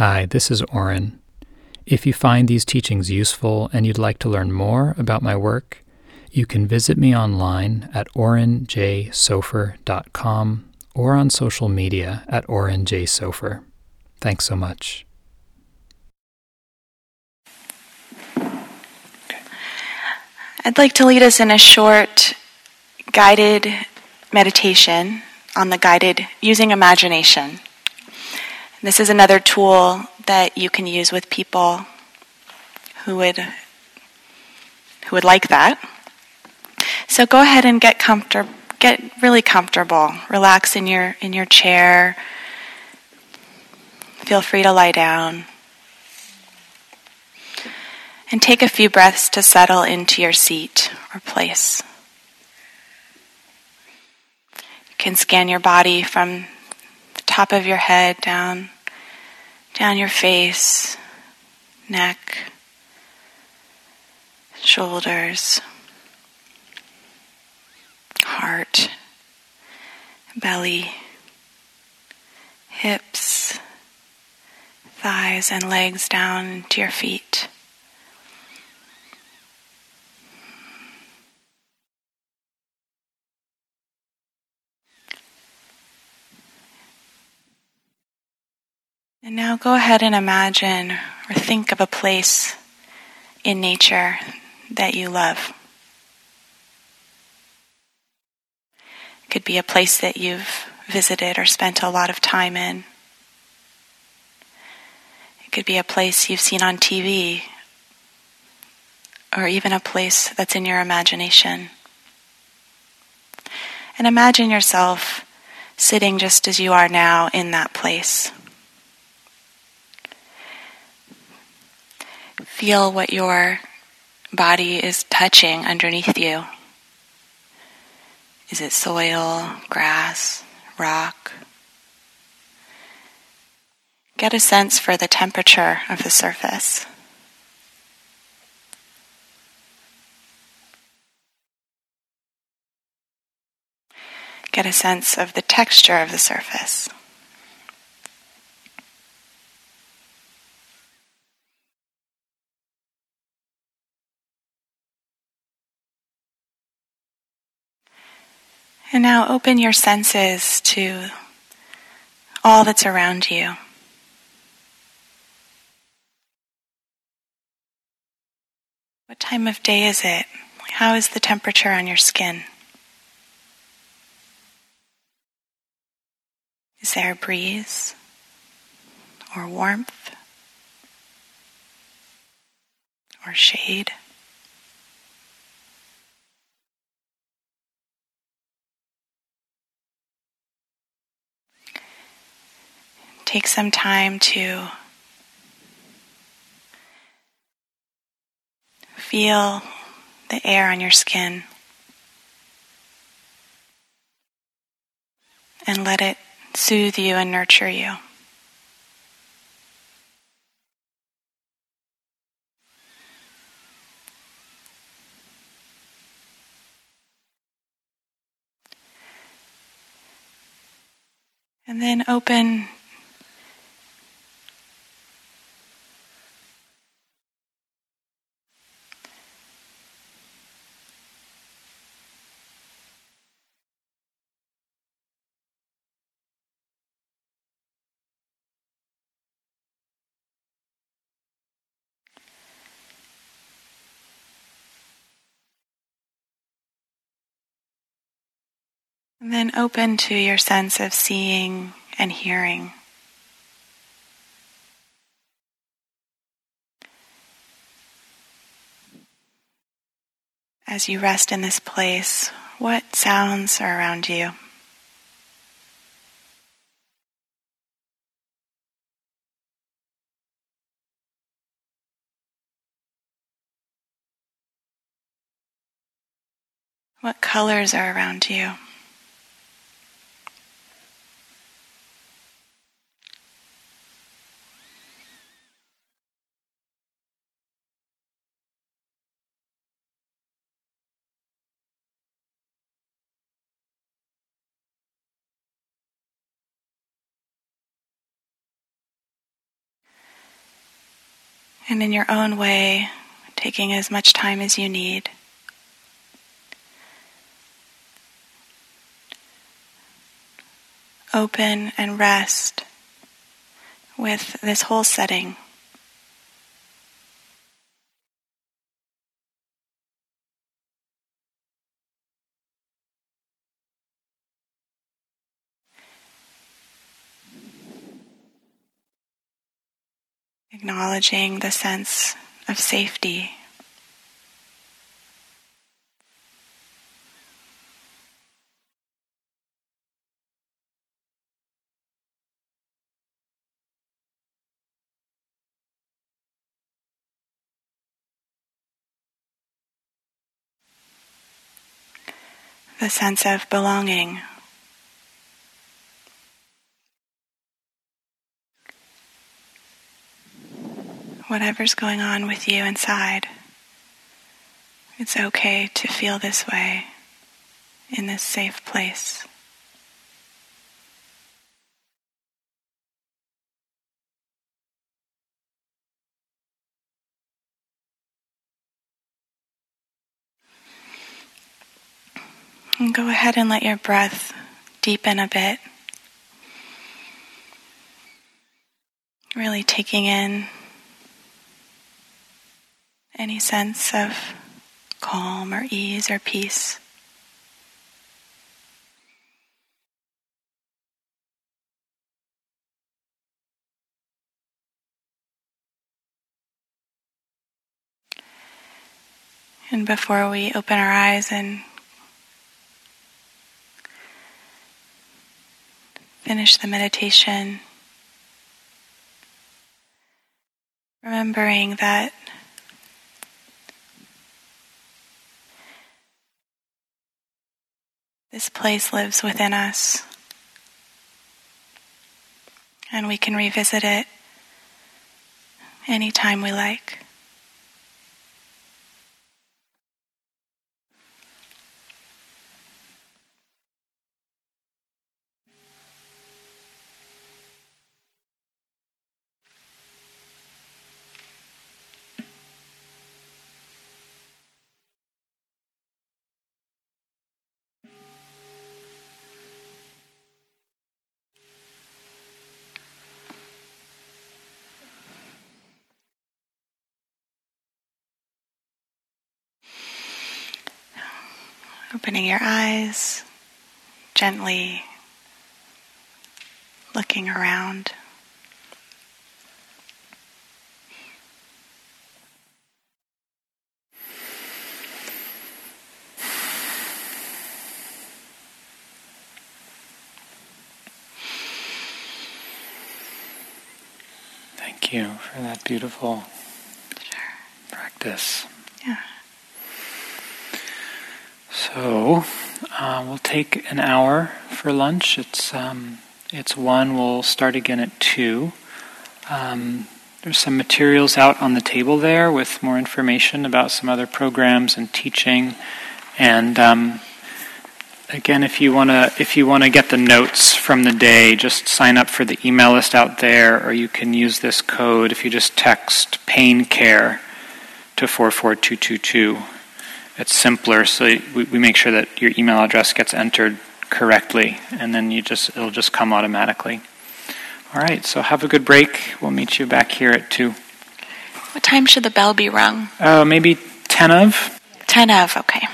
Hi, this is Oren. If you find these teachings useful and you'd like to learn more about my work, you can visit me online at orenjsofer.com or on social media at orenjsofer. Thanks so much. I'd like to lead us in a short guided meditation on the guided using imagination. This is another tool that you can use with people who would who would like that. So go ahead and get comfortable get really comfortable. Relax in your in your chair. Feel free to lie down. And take a few breaths to settle into your seat or place. You can scan your body from the top of your head down down your face, neck, shoulders, heart, belly, hips, thighs, and legs down to your feet. And now go ahead and imagine or think of a place in nature that you love. It could be a place that you've visited or spent a lot of time in. It could be a place you've seen on TV or even a place that's in your imagination. And imagine yourself sitting just as you are now in that place. Feel what your body is touching underneath you. Is it soil, grass, rock? Get a sense for the temperature of the surface. Get a sense of the texture of the surface. And now open your senses to all that's around you. What time of day is it? How is the temperature on your skin? Is there a breeze or warmth or shade? Take some time to feel the air on your skin and let it soothe you and nurture you. And then open And then open to your sense of seeing and hearing. As you rest in this place, what sounds are around you? What colors are around you? And in your own way, taking as much time as you need. Open and rest with this whole setting. Acknowledging the sense of safety. the sense of belonging. Whatever's going on with you inside, it's okay to feel this way in this safe place. And go ahead and let your breath deepen a bit. Really taking in any sense of calm or ease or peace. And before we open our eyes and finish the meditation, remembering that this place lives within us and we can revisit it anytime we like. Opening your eyes, gently looking around. Thank you for that beautiful sure. practice. So uh, we'll take an hour for lunch. It's um, it's one. We'll start again at two. Um, there's some materials out on the table there with more information about some other programs and teaching. And um, again, if you want to if you want to get the notes from the day, just sign up for the email list out there, or you can use this code if you just text pain care to four four two two two it's simpler so we, we make sure that your email address gets entered correctly and then you just it'll just come automatically. All right so have a good break. We'll meet you back here at 2 what time should the bell be rung? Uh, maybe 10 of? 10 of okay